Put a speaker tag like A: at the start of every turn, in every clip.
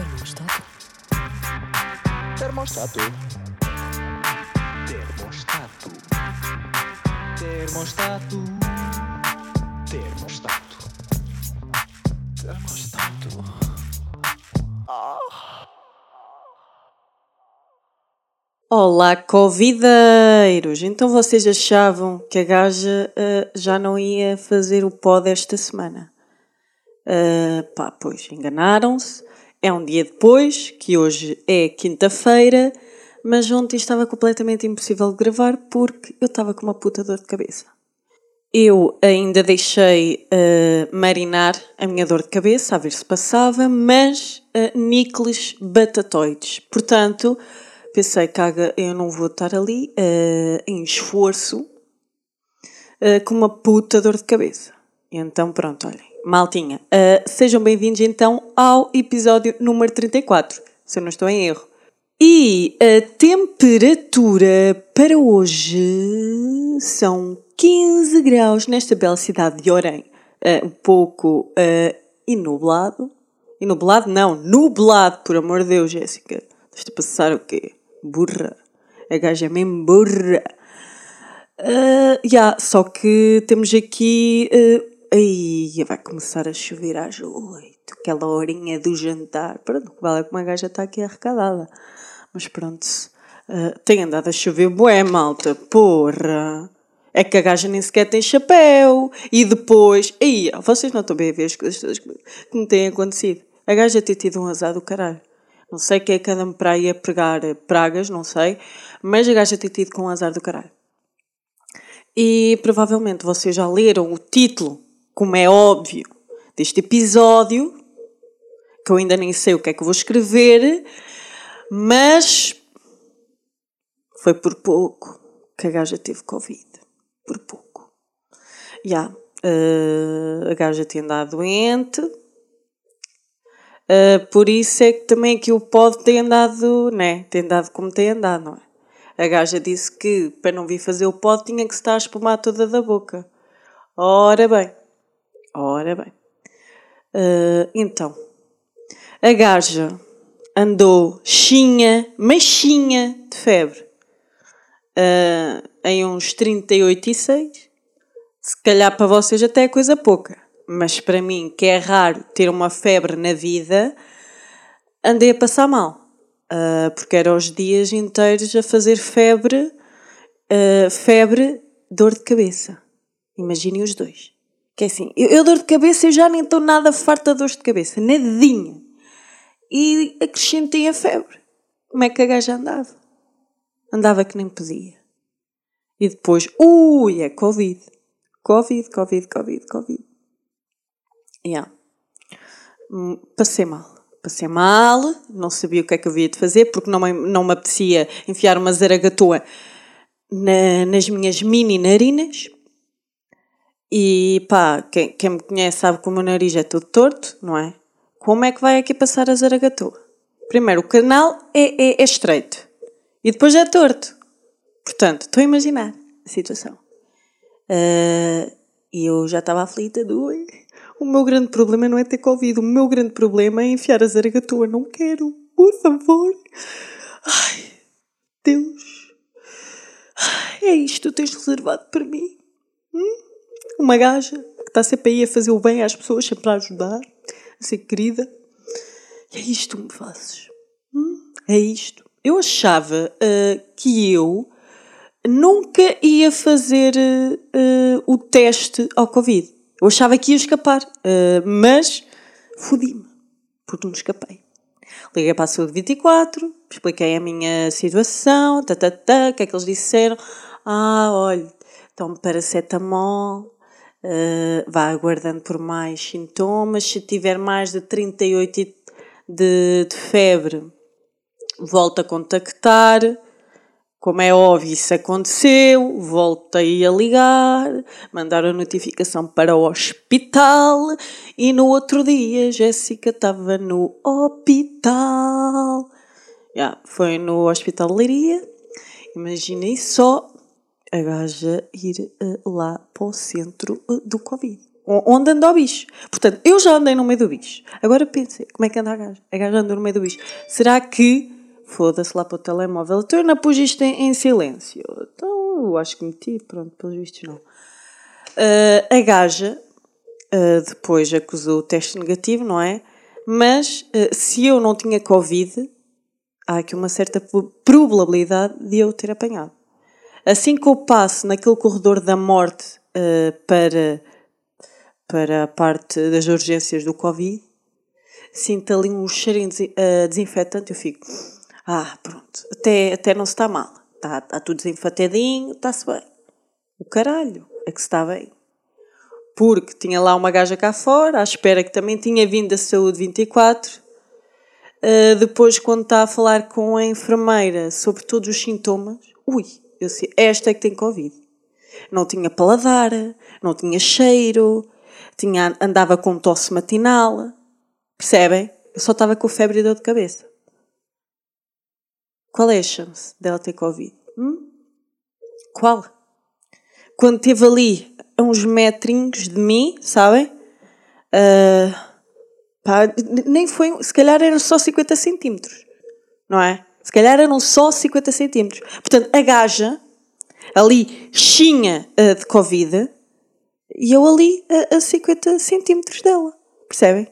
A: Termostato.
B: Termostato. Termostato. Termostato. Termostato. Termostato.
C: Olá, Covideiros! Então vocês achavam que a gaja ah, já não ia fazer o pod esta semana? Ah, pá, pois enganaram-se. É um dia depois, que hoje é quinta-feira, mas ontem estava completamente impossível de gravar porque eu estava com uma puta dor de cabeça. Eu ainda deixei ah, marinar a minha dor de cabeça, a ver se passava, mas uh, níqueles batatoides. Portanto, pensei, caga, eu não vou estar ali ah, em esforço ah, com uma puta dor de cabeça. E então, pronto, olhem. Maltinha, ah, sejam bem-vindos então ao episódio número 34, se eu não estou em erro. E a temperatura para hoje são 15 graus nesta bela cidade de Orem. Ah, um pouco ah, inublado. Inublado? Não, nublado, por amor de Deus, Jéssica. A passar o quê? Burra. A gaja é mesmo burra. Ah, yeah, só que temos aqui. Uh, ai, vai começar a chover às oito, aquela horinha do jantar. Pronto, vale é que uma gaja está aqui arrecadada. Mas pronto, ah, tem andado a chover bué, malta, porra. É que a gaja nem sequer tem chapéu. E depois. Aí, vocês não estão bem a ver as coisas todas que que me têm acontecido. A gaja tem tido um azar do caralho. Não sei é que anda para aí a pregar eh, pragas, não sei. Mas a gaja tem tido com um azar do caralho. E provavelmente vocês já leram o título, como é óbvio, deste episódio, que eu ainda nem sei o que é que vou escrever, mas foi por pouco que a gaja teve Covid. Por pouco. Já, eh, a gaja tem andado doente, eh, por isso é que também que o pod tem andado, né? Tem andado como tem andado, não é? A gaja disse que para não vir fazer o pod tinha que estar a espumar toda da boca. Ora bem, ora bem. Eh, então, a gaja andou chinha, machinha de febre, eh, em uns 38,6. Se calhar para vocês até é coisa pouca, mas para mim, que é raro ter uma febre na vida, andei a passar mal. Ah, porque eram os dias inteiros a fazer febre, ah, febre, dor de cabeça. Imaginem os dois. Que é assim, eu, eu dor de cabeça, eu já nem estou nada farta de dor de cabeça, nadinha. E acrescentem a febre. Como é que a gaja andava? Andava que nem podia. E depois, ui, é Covid. Covid, Covid, Covid, Covid. Yeah. Hum, Passei mal. Passei mal, não sabia o que é que havia de fazer, porque não me, não me apetecia enfiar uma zaragatoa na- nas minhas mini narinas. E pá, quem, quem me conhece sabe que o meu nariz é todo torto, não é? Como é que vai aqui passar a zaragatoa? Primeiro, o canal é, é, é estreito e depois é torto. Portanto, estou a imaginar a situação. Ah, e eu já estava aflita do "Ui, O meu grande problema não é ter Covid. O meu grande problema é enfiar a zaragatua. Não quero. Por favor. Ai, Deus. É isto que tu tens reservado para mim? Hum? Uma gaja que está sempre aí a fazer o bem às pessoas, sempre a ajudar, a ser querida. E é isto que me fazes. Hum? É isto. Eu achava ah, que eu nunca ia fazer eh, o teste ao Covid. Eu achava que ia escapar, eh, mas fodi-me, porque não escapei. Liguei para a Saúde 24, expliquei a minha situação, tá, tá, tá, o que é que eles disseram? Ah, olha, tome paracetamol, eh, vá aguardando por mais sintomas, se tiver mais de 38 e- de, de febre, volta a contactar. Como é óbvio, isso aconteceu. Voltei a ligar, mandaram notificação para o hospital e no outro dia Jéssica estava no hospital. Já, foi no Hospital de Leiria. Imaginem só a gaja ir eh, lá para o centro eh, do Covid. onde anda o bicho. Portanto, eu já andei no meio do bicho. Agora pensei, como é que anda a gaja? A gaja andou no meio do bicho. Será que, foda-se lá para o telemóvel, então eu não pus isto em, em silêncio? Então, eu acho que meti, pronto, pelos vistos não. Uh, a gaja uh, depois acusou o teste negativo, não é? Mas uh, se eu não tinha Covid, há aqui uma certa probabilidade de eu ter apanhado. Assim que eu passo naquele corredor da morte para para a parte das urgências do Covid, sinto ali um cheirinho uh, desinfetante, eu fico, ah, pronto, até, até não se está mal, está, está tudo desinfetadinho, está-se bem. O caralho é que se está bem. Porque tinha lá uma gaja cá fora, à espera que também tinha vindo da Saúde 24. Uh, eh, depois, quando está a falar com a enfermeira sobre todos os sintomas, ui, eu sei, esta é que tem Covid. Não tinha paladar, não tinha cheiro, tinha, andava com tosse matinal. Percebem? Eu só estava com febre e dor de cabeça. Qual é a chance dela ter Covid? Hum? Qual? Quando esteve ali a uns metrinhos de mim, sabem? Uh, pá, nem foi. Se calhar eram só 50 centímetros. Não é? Se calhar eram só 50 centímetros. Portanto, a gaja ali chinha uh, de Covid e eu ali a, a 50 centímetros dela. Percebem?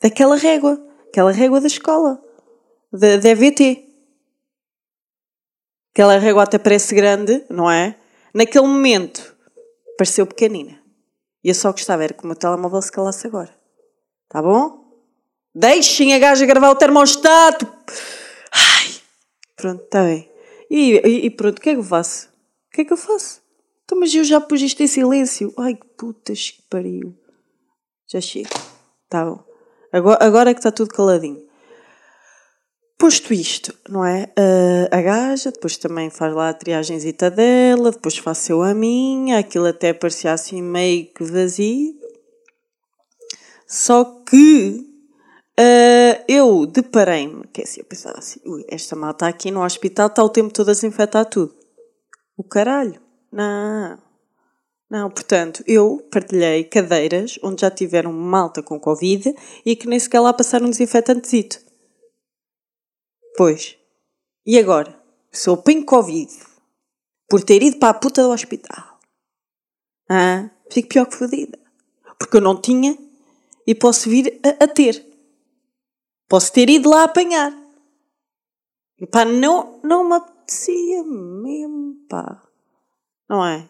C: Daquela régua. Aquela régua da escola. Da, da EVT. Aquela régua até parece grande, não é? Naquele momento pareceu pequenina. E eu só gostava era que o meu telemóvel se calasse agora. Tá bom? Deixem a gaja gravar o termostato! Pronto, está bem. E, e, e, pronto, o que é que eu faço? O que é que eu faço? Então, mas eu já pus isto em silêncio. Ai, que putas que pariu. Já chego. Tá bom. Agora, agora é que está tudo caladinho. Posto isto, não é? Uh, a gaja, depois também faz lá a triagenzita dela, depois faço eu a minha, aquilo até parecia assim meio que vazio. Só que uh, eu deparei-me, que é assim, eu pensava assim, ui, esta malta aqui no hospital está o tempo todo a desinfetar tudo. O caralho. Não. Não, portanto, eu partilhei cadeiras onde já tiveram malta com Covid e que nem sequer lá passaram um desinfetantezito. Pois. E agora? Sou bem Covid por ter ido para a puta do hospital. Ah, fico pior que fodida. Porque eu não tinha e posso vir a, a ter. Posso ter ido lá apanhar. E pá, não, não me apetecia mesmo, pá. Não é?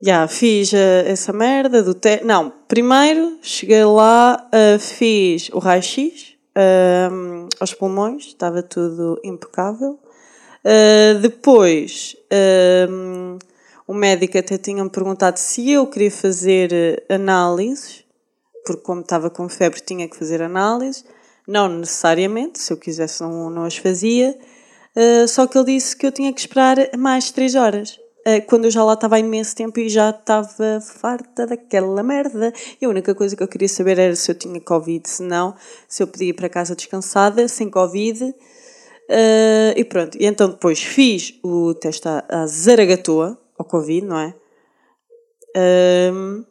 C: Já, fiz uh, essa merda do te... Não, primeiro cheguei lá, uh, fiz o raio-x uh, aos pulmões, estava tudo impecável. Uh, depois, o médico até tinha-me perguntado se eu queria fazer análises, porque como estava com febre tinha que fazer análises. Não necessariamente, se eu quisesse não, não as fazia. Uh, só que ele disse que eu tinha que esperar mais 3 horas. Uh, quando eu já lá estava há imenso tempo e já estava farta daquela merda. E a única coisa que eu queria saber era se eu tinha Covid, se não, se eu podia ir para casa descansada, sem Covid. Uh, e pronto. E então depois fiz o teste à, à Zaragatoa, ao Covid, não é? Um,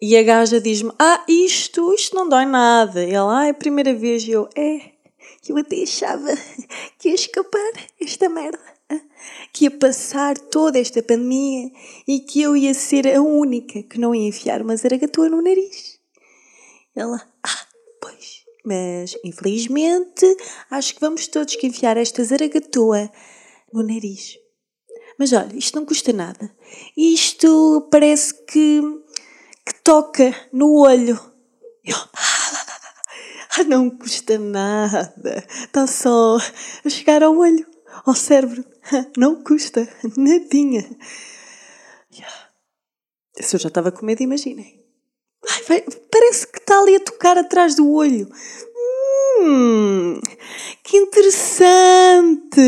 C: e a gaja diz-me: Ah, isto, isto não dói nada. E ela, ah, é a primeira vez. E eu, é que eu até achava que ia escapar esta merda, que ia passar toda esta pandemia e que eu ia ser a única que não ia enfiar uma zaragatua no nariz. Ela, ah, pois, mas infelizmente acho que vamos todos que enfiar esta zaragatua no nariz. Mas olha, isto não custa nada. Isto parece que, que toca no olho. Eu, ah, não custa nada. Está só a chegar ao olho, ao cérebro. Não custa nadinha. Se eu já estava com medo, imaginem. Ai, parece que está ali a tocar atrás do olho. Hum, que interessante!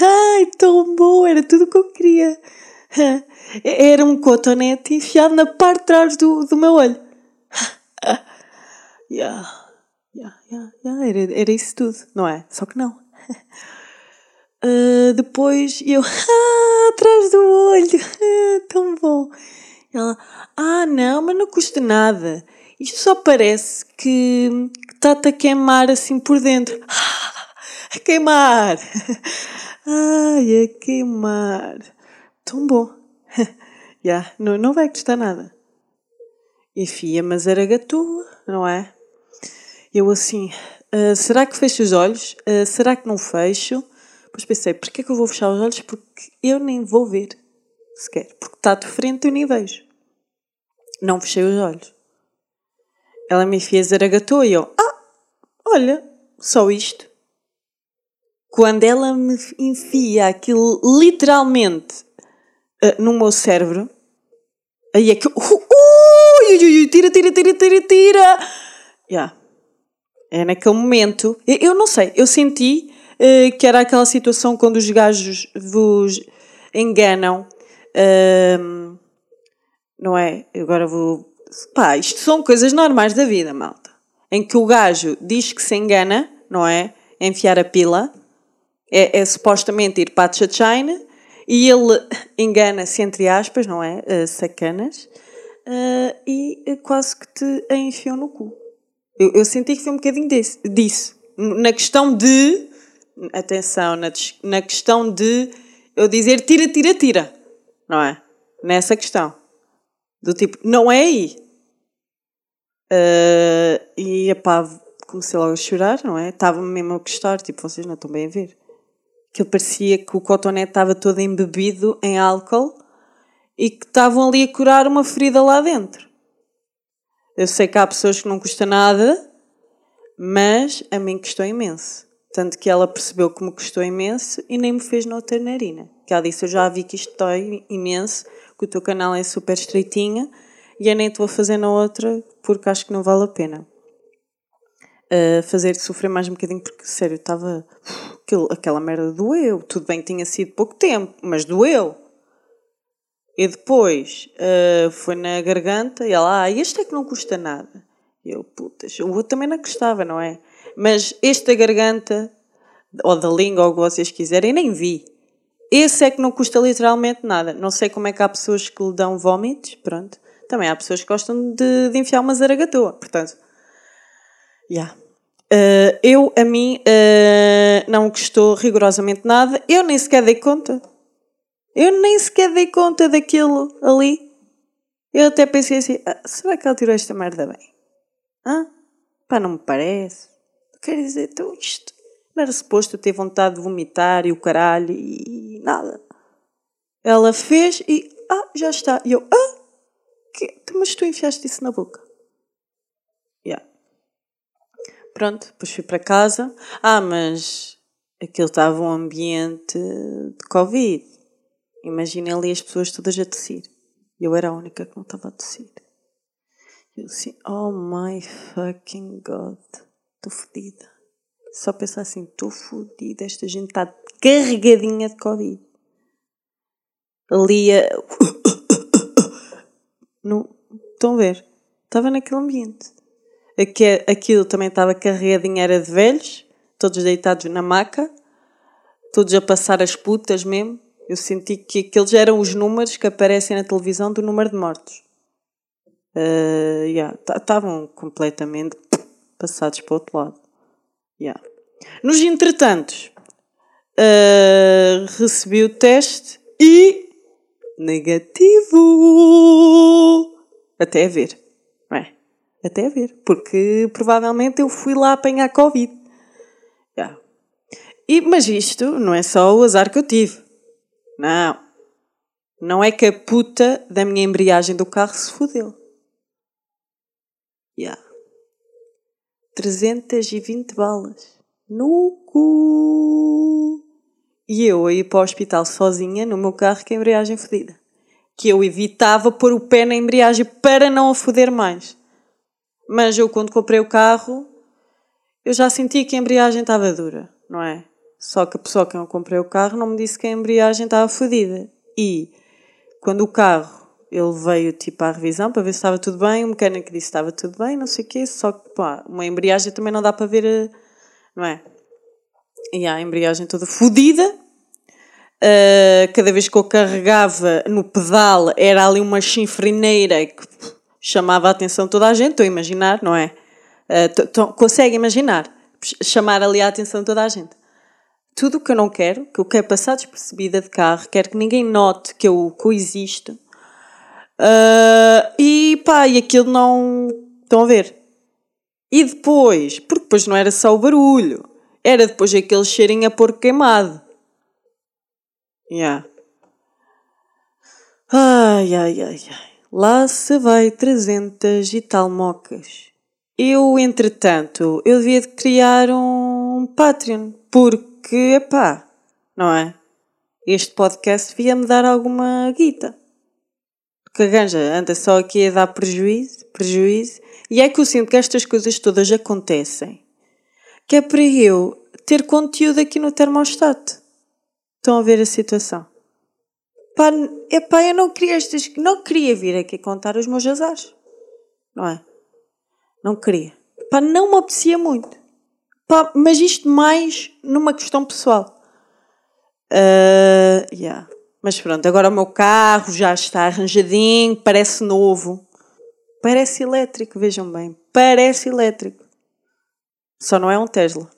C: Ai, tão bom! Era tudo o que eu queria. Era um cotonete enfiado na parte de trás do, do meu olho. Yeah yeah, yeah, yeah, era, era isso tudo, não é? Só que não. Uh, depois eu, ah, atrás do olho, tão bom. Ela, ah, não, mas não custa nada. Isto só parece que está-te a queimar assim por dentro. a queimar! Ai, a queimar! Tão bom! yeah, não, não vai custar nada. E fia, mas era gatua, não é? Eu assim, uh, será que fecho os olhos? Uh, será que não fecho? Depois pensei, porquê é que eu vou fechar os olhos? Porque eu nem vou ver sequer. Porque está de frente eu nem vejo. Não fechei os olhos. Ela me fez zaragatou e eu, ah, olha, só isto. Quando ela me enfia aquilo literalmente uh, no meu cérebro, aí é que. Uh, uh, tira, tira, tira, tira, tira. Yeah. É naquele momento. Eu, eu não sei, eu senti uh, que era aquela situação quando os gajos vos enganam. Não é? Agora vou. Pá, isto são coisas normais da vida, malta. Em que o gajo diz que se engana, não é? Enfiar a pila. É, é supostamente ir para a China e ele engana-se, entre aspas, não é? Uh, sacanas. Uh, e quase que te a enfiou no cu. Eu, eu senti que foi um bocadinho desse, disso. Na questão de. Atenção, na, na questão de eu dizer tira, tira, tira. Não é? Nessa questão. Do tipo, não é aí. Uh, e epá, comecei logo a chorar, não é? Estava-me mesmo a gostar, tipo, vocês não estão bem a ver. Que parecia que o cotonete estava todo embebido em álcool e que estavam ali a curar uma ferida lá dentro. Eu sei que há pessoas que não custa nada, mas a mim custou imenso. Tanto que ela percebeu que me custou imenso e nem me fez noutra narina. Que ela disse: Eu já vi que isto dói imenso, que o teu canal é super estreitinha e eu nem te vou fazer na outra porque acho que não vale a pena. Uh, fazer-te sofrer mais um bocadinho porque, sério, estava. Aquela merda doeu. Tudo bem que tinha sido pouco tempo, mas doeu. E depois uh, foi na garganta e ela, ah, este é que não custa nada. E eu, putas, o outro também não custava, não é? Mas este da garganta, ou da língua, ou o que vocês quiserem, nem vi. Esse é que não custa literalmente nada. Não sei como é que há pessoas que lhe dão vómitos, pronto. Também há pessoas que gostam de, de enfiar uma zaragatoa, portanto. Yeah. Uh, eu, a mim, uh, não custou rigorosamente nada. Eu nem sequer dei conta. Eu nem sequer dei conta daquilo ali. Eu até pensei assim: ah, será que ela tirou esta merda bem? Hã? Pá, não me parece. Quer dizer, então isto. Não era suposto ter vontade de vomitar e o caralho e nada. Ela fez e. Ah, já está. E eu. Ah! Que? Então, mas tu enfiaste isso na boca. Yeah. Pronto, depois fui para casa. Ah, mas aquilo estava um ambiente de Covid. Imaginem ali as pessoas todas a tossir. Eu era a única que não estava a tossir. Eu assim, oh my fucking god, estou fodida. Só pensar assim, estou fodida, esta gente está carregadinha de Covid. Ali a... No... Estão a ver? Estava naquele ambiente. Aquilo também estava carregadinho, era de velhos, todos deitados na maca, todos a passar as putas mesmo. Eu senti que aqueles eram os números que aparecem na televisão do número de mortos. Estavam uh, yeah, completamente passados para o outro lado. Yeah. Nos entretantos, uh, recebi o teste e negativo. Até a ver. Até ver. Porque provavelmente eu fui lá apanhar Covid. Yeah. E, mas isto não é só o azar que eu tive. Não. Não é que a puta da minha embreagem do carro se fodeu. Yeah. 320 balas. No cu. E eu a ir para o hospital sozinha no meu carro com a embreagem fodida. Que eu evitava pôr o pé na embreagem para não a foder mais. Mas eu, quando comprei o carro, eu já sentia que a embreagem estava dura, não é? Só que a pessoa que eu comprei o carro não me disse que a embreagem estava fodida. E quando o carro ele veio tipo à revisão para ver se estava tudo bem, o mecânico disse que estava tudo bem, não sei o quê, só que pá, uma embreagem também não dá para ver, não é? E a embreagem toda fodida. Uh, cada vez que eu carregava no pedal era ali uma chinfrineira que chamava a atenção de toda a gente, estou a imaginar, não é? Uh, consegue imaginar? Chamar ali a atenção de toda a gente. Tudo o que eu não quero, que eu quero passar despercebida de carro, quero que ninguém note que eu, que eu existo. Uh, e pá, e aquilo não. Estão a ver? E depois, porque depois não era só o barulho, era depois aquele cheirinho a porco queimado. Yeah. Ai, ai, ai, ai. Lá se vai 300 e tal mocas. Eu, entretanto, eu devia de criar um Patreon, porque, pá, não é? Este podcast devia-me dar alguma guita. Porque a ganja anda só aqui a dar prejuízo, prejuízo, e é que eu sinto que estas coisas todas acontecem. Que é para eu ter conteúdo aqui no termostato. Estão a ver a situação? Pá, epá, eu não queria, estas, não queria vir aqui contar os meus azares. Não é? Não queria. Pá, não me apetecia muito. Pá, mas isto mais numa questão pessoal. Uh, yeah. Mas pronto, agora o meu carro já está arranjadinho, parece novo. Parece elétrico, vejam bem. Parece elétrico. Só não é um Tesla.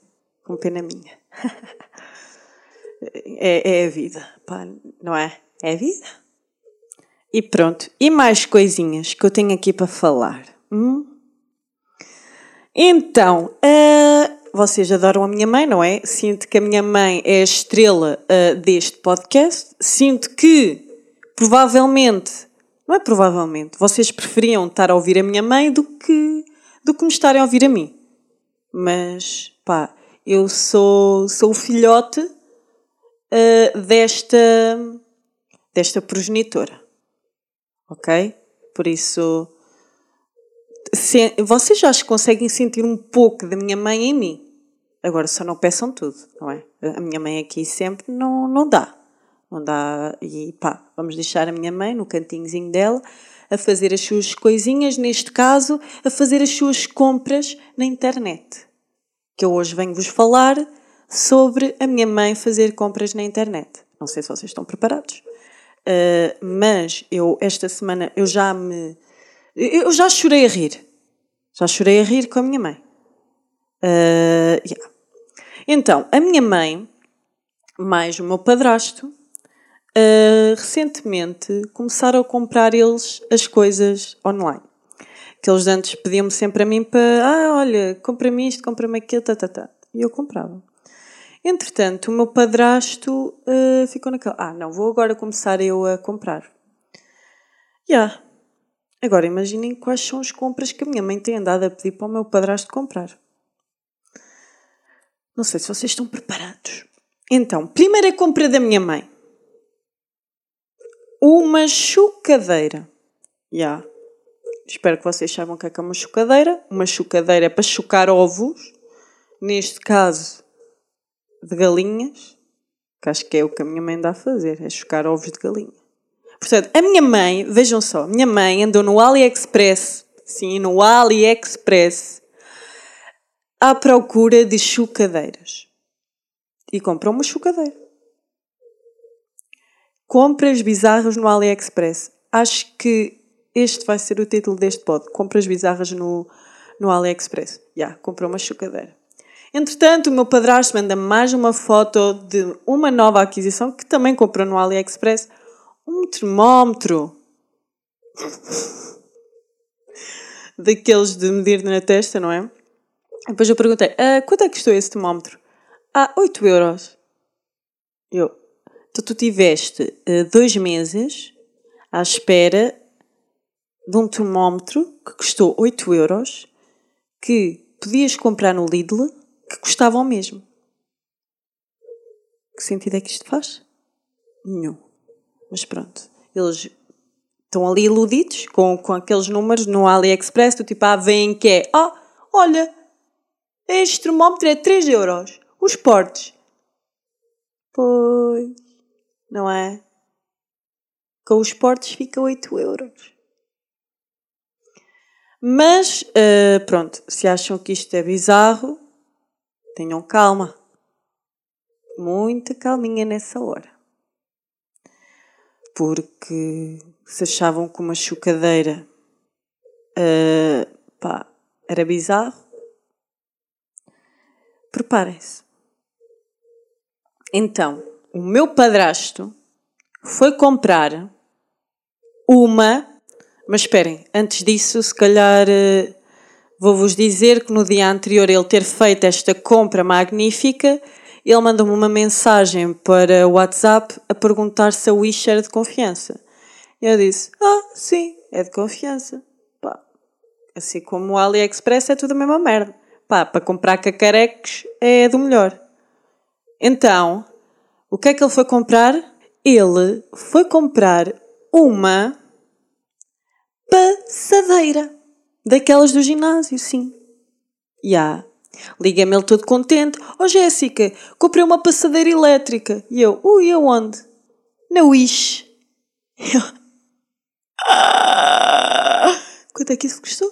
C: Com pena minha. é, é a vida, pá, não é? É vida. E pronto. E mais coisinhas que eu tenho aqui para falar. Hum? Então, uh, vocês adoram a minha mãe, não é? Sinto que a minha mãe é a estrela uh, deste podcast. Sinto que, provavelmente, não é provavelmente, vocês preferiam estar a ouvir a minha mãe do que, do que me estarem a ouvir a mim. Mas, pá, eu sou, sou o filhote uh, desta, desta progenitora. Ok? Por isso, se, vocês já conseguem sentir um pouco da minha mãe em mim. Agora só não peçam tudo, não é? A minha mãe aqui sempre não, não dá. Não dá. E pá, vamos deixar a minha mãe no cantinhozinho dela a fazer as suas coisinhas, neste caso, a fazer as suas compras na internet. Que eu hoje venho-vos falar sobre a minha mãe fazer compras na internet. Não sei se vocês estão preparados. Uh, mas eu, esta semana, eu já me. Eu já chorei a rir. Já chorei a rir com a minha mãe. Uh, yeah. Então, a minha mãe, mais o meu padrasto, uh, recentemente começaram a comprar eles as coisas online. Que eles antes pediam-me sempre a mim para, ah, olha, compra-me isto, compra-me aquilo, tá, tá, tá. E eu comprava. Entretanto, o meu padrasto uh, ficou naquela. Ah, não, vou agora começar eu a comprar. Já. Yeah. Agora imaginem quais são as compras que a minha mãe tem andado a pedir para o meu padrasto comprar. Não sei se vocês estão preparados. Então, primeira compra da minha mãe. Uma chocadeira. Já. Yeah. Espero que vocês saibam o que é, que é uma chocadeira. Uma chocadeira é para chocar ovos. Neste caso, de galinhas, que acho que é o que a minha mãe dá a fazer, é chocar ovos de galinha. Portanto, a minha mãe, vejam só, a minha mãe andou no AliExpress, sim, no AliExpress, à procura de chocadeiras. E comprou uma chocadeira. Compras bizarras no AliExpress. Acho que este vai ser o título deste pod. Compras bizarras no, no AliExpress. Já, yeah, comprou uma chocadeira. Entretanto, o meu padrasto manda mais uma foto de uma nova aquisição que também comprou no AliExpress, um termómetro. Daqueles de medir na testa, não é? Depois eu perguntei, ah, quanto é que custou esse termómetro? Ah, 8 euros. Eu, então tu tiveste uh, dois meses à espera de um termómetro que custou 8 euros, que podias comprar no Lidl que custavam mesmo. Que sentido é que isto faz? Nenhum. Mas pronto, eles estão ali iludidos com, com aqueles números no AliExpress, do tipo, ah, vem que é, ah, olha, este termómetro é 3 euros, os portes. Pois, não é? Com os portes fica 8 euros. Mas, uh, pronto, se acham que isto é bizarro, Tenham calma. Muita calminha nessa hora. porque se achavam que uma chocadeira uh, pá, era bizarro, preparem-se. Então, o meu padrasto foi comprar uma, mas esperem, antes disso, se calhar uh, vou-vos dizer que no dia anterior ele ter feito esta compra magnífica, ele mandou-me uma mensagem para o WhatsApp a perguntar se a Wish era de confiança. Eu disse: Ah, sim, é de confiança. Pá. Assim como o AliExpress é tudo a mesma merda. Pá, para comprar cacarecos é do melhor. Então, o que é que ele foi comprar? Ele foi comprar uma passadeira. Daquelas do ginásio, sim. Ya. Yeah. Liga-me ele todo contente. Oh Jéssica, comprei uma passadeira elétrica. E eu, ui, aonde? Na Wish. Eu, ah, quanto é que isso custou?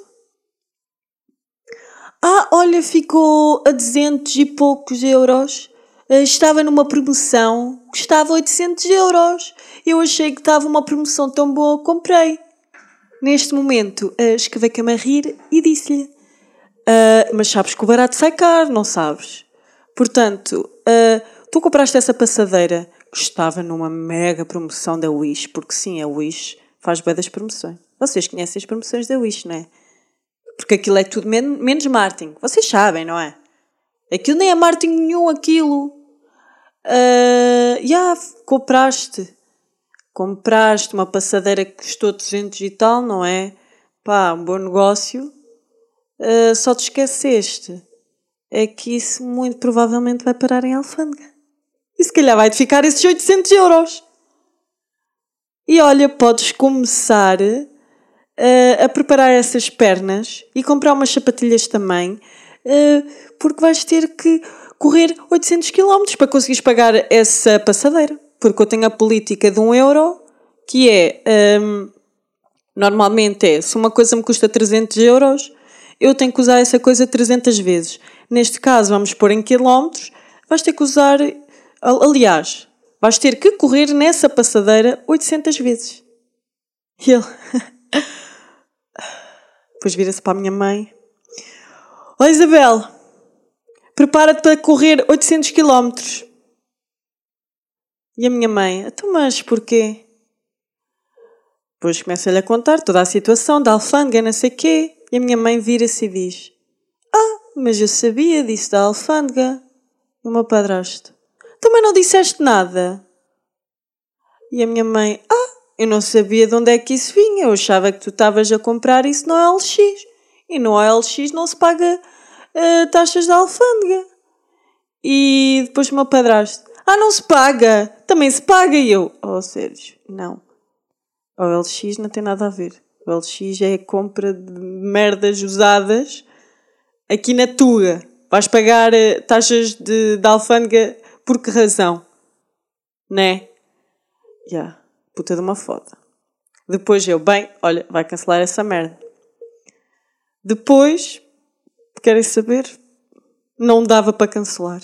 C: Ah, olha, ficou a 200 e poucos euros. Eh, estava numa promoção, custava 800 euros. Eu achei que estava uma promoção tão boa, comprei. Neste momento, uh, escavei-me a rir e disse-lhe: uh, Mas sabes que o barato sai caro, não sabes? Portanto, uh, tu compraste essa passadeira que estava numa mega promoção da Wish, porque sim, a Wish faz bem das promoções. Vocês conhecem as promoções da Wish, não é? Porque aquilo é tudo men menos marketing. Vocês sabem, não é? Aquilo nem é marketing nenhum, aquilo. Uh, yeah, compraste compraste uma passadeira que custou 200 e tal, não é? Pá, um bom negócio, uh, só te esqueceste. É que isso muito provavelmente vai parar em alfândega. E se calhar vai-te ficar esses 800 euros. E olha, podes começar uh, a preparar essas pernas e comprar umas sapatilhas também, uh, porque vais ter que correr 800 km para conseguires pagar essa passadeira porque eu tenho a política de um euro, que é, um, normalmente é, se uma coisa me custa 300 euros, eu tenho que usar essa coisa 300 vezes. Neste caso, vamos pôr em quilómetros, vais ter que usar, aliás, vais ter que correr nessa passadeira 800 vezes. E ele... Depois vira-se para a minha mãe. Oh, Isabel, prepara-te para correr 800 quilómetros. E a minha mãe, então mas porquê? Depois começa-lhe a contar toda a situação da alfândega, não sei quê. E a minha mãe vira-se e diz: Ah, mas eu sabia disso da alfândega. E o meu padrasto: Também não disseste nada. E a minha mãe: Ah, eu não sabia de onde é que isso vinha. Eu achava que tu estavas a comprar isso no OLX. E no OLX não se paga uh, taxas da alfândega. E depois o meu padrasto: ah, não se paga! Também se paga! E eu, oh Sérgio, não. O LX não tem nada a ver. O LX é a compra de merdas usadas aqui na Tuga. Vais pagar eh, taxas de, de alfândega por que razão? Né? Já, yeah, puta de uma foda. Depois eu, bem, olha, vai cancelar essa merda. Depois, querem saber? Não dava para cancelar.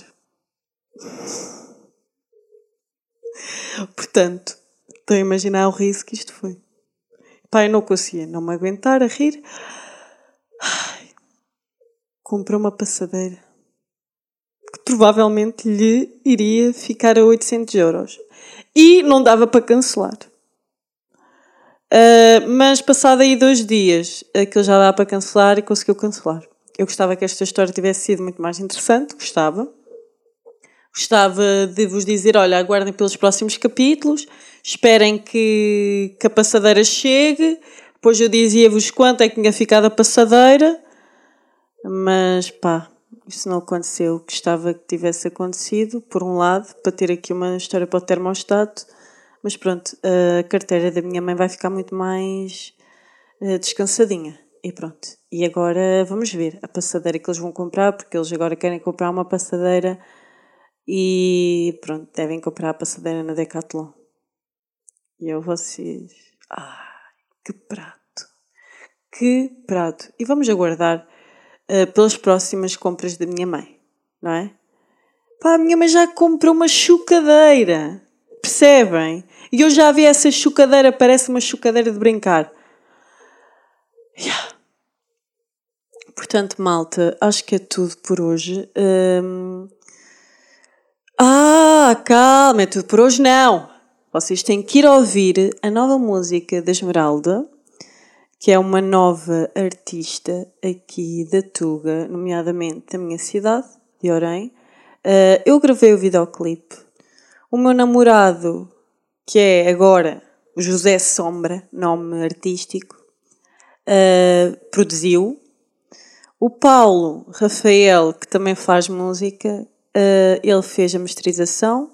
C: Portanto, estou a imaginar o riso que isto foi. Pai, não conseguia não me aguentar a rir. Ai, comprou uma passadeira que provavelmente lhe iria ficar a 800 euros. E não dava para cancelar. Uh, mas passado aí dois dias, aquilo já dá para cancelar e conseguiu cancelar. Eu gostava que esta história tivesse sido muito mais interessante, gostava. Gostava de vos dizer: olha, aguardem pelos próximos capítulos, esperem que, que a passadeira chegue. Depois eu dizia-vos quanto é que tinha ficado a passadeira, mas pá, isso não aconteceu. Gostava que tivesse acontecido, por um lado, para ter aqui uma história para o termostato, mas pronto, a carteira da minha mãe vai ficar muito mais uh, descansadinha. E pronto. E agora vamos ver a passadeira que eles vão comprar, porque eles agora querem comprar uma passadeira e pronto, devem comprar a passadeira na Decathlon. E eu, vocês. Ai, que prato! Que prato! E vamos aguardar uh, pelas próximas compras da minha mãe, não é? Pá, a minha mãe já comprou uma chocadeira. Percebem? E eu já vi essa chocadeira, parece uma chocadeira de brincar. Yeah. Portanto, malta, acho que é tudo por hoje. Um... Ah, calma, é tudo por hoje não. Vocês têm que ir ouvir a nova música da Esmeralda, que é uma nova artista aqui da Tuga, nomeadamente da minha cidade, de Orem. Uh, eu gravei o videoclipe. O meu namorado, que é agora José Sombra, nome artístico, uh, produziu. O Paulo Rafael, que também faz música, uh, ele fez a masterização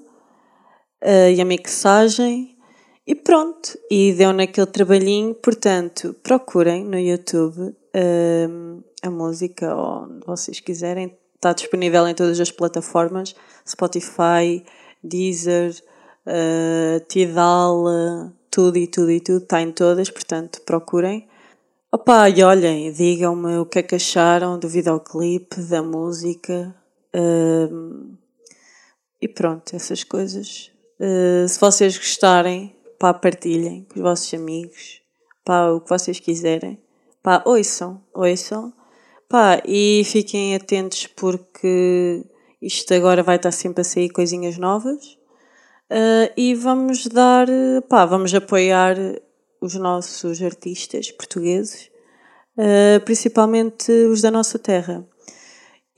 C: uh, e a mixagem e pronto. E deu naquele trabalhinho, portanto, procurem no YouTube a música onde vocês quiserem. Está disponível em todas as plataformas: Spotify, Deezer, Tidal, tudo e tudo e tudo. Está em todas, portanto, procurem. Opa, e olhem, digam-me o que é que acharam do videoclipe, da música. E pronto, essas coisas. Uh, se vocês gostarem, pá, partilhem com os vossos amigos. Pá, o que vocês quiserem. Pá, ouçam, ouçam. Pá, e fiquem atentos porque isto agora vai estar sempre a sair coisinhas novas. Uh, e vamos dar, pá, vamos apoiar os nossos artistas portugueses, uh, principalmente os da nossa terra.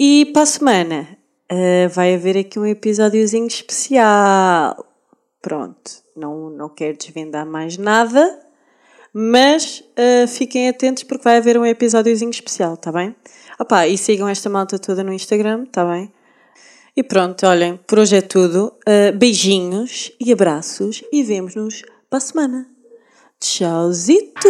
C: E para a semana uh, vai haver aqui um episódiozinho especial. Pronto, não, não quero desvendar mais nada, mas uh, fiquem atentos porque vai haver um episódiozinho especial, tá bem? Opa, e sigam esta malta toda no Instagram, tá bem? E pronto, olhem, por hoje é tudo. Uh, beijinhos e abraços e vemos-nos para a semana. Tchauzito!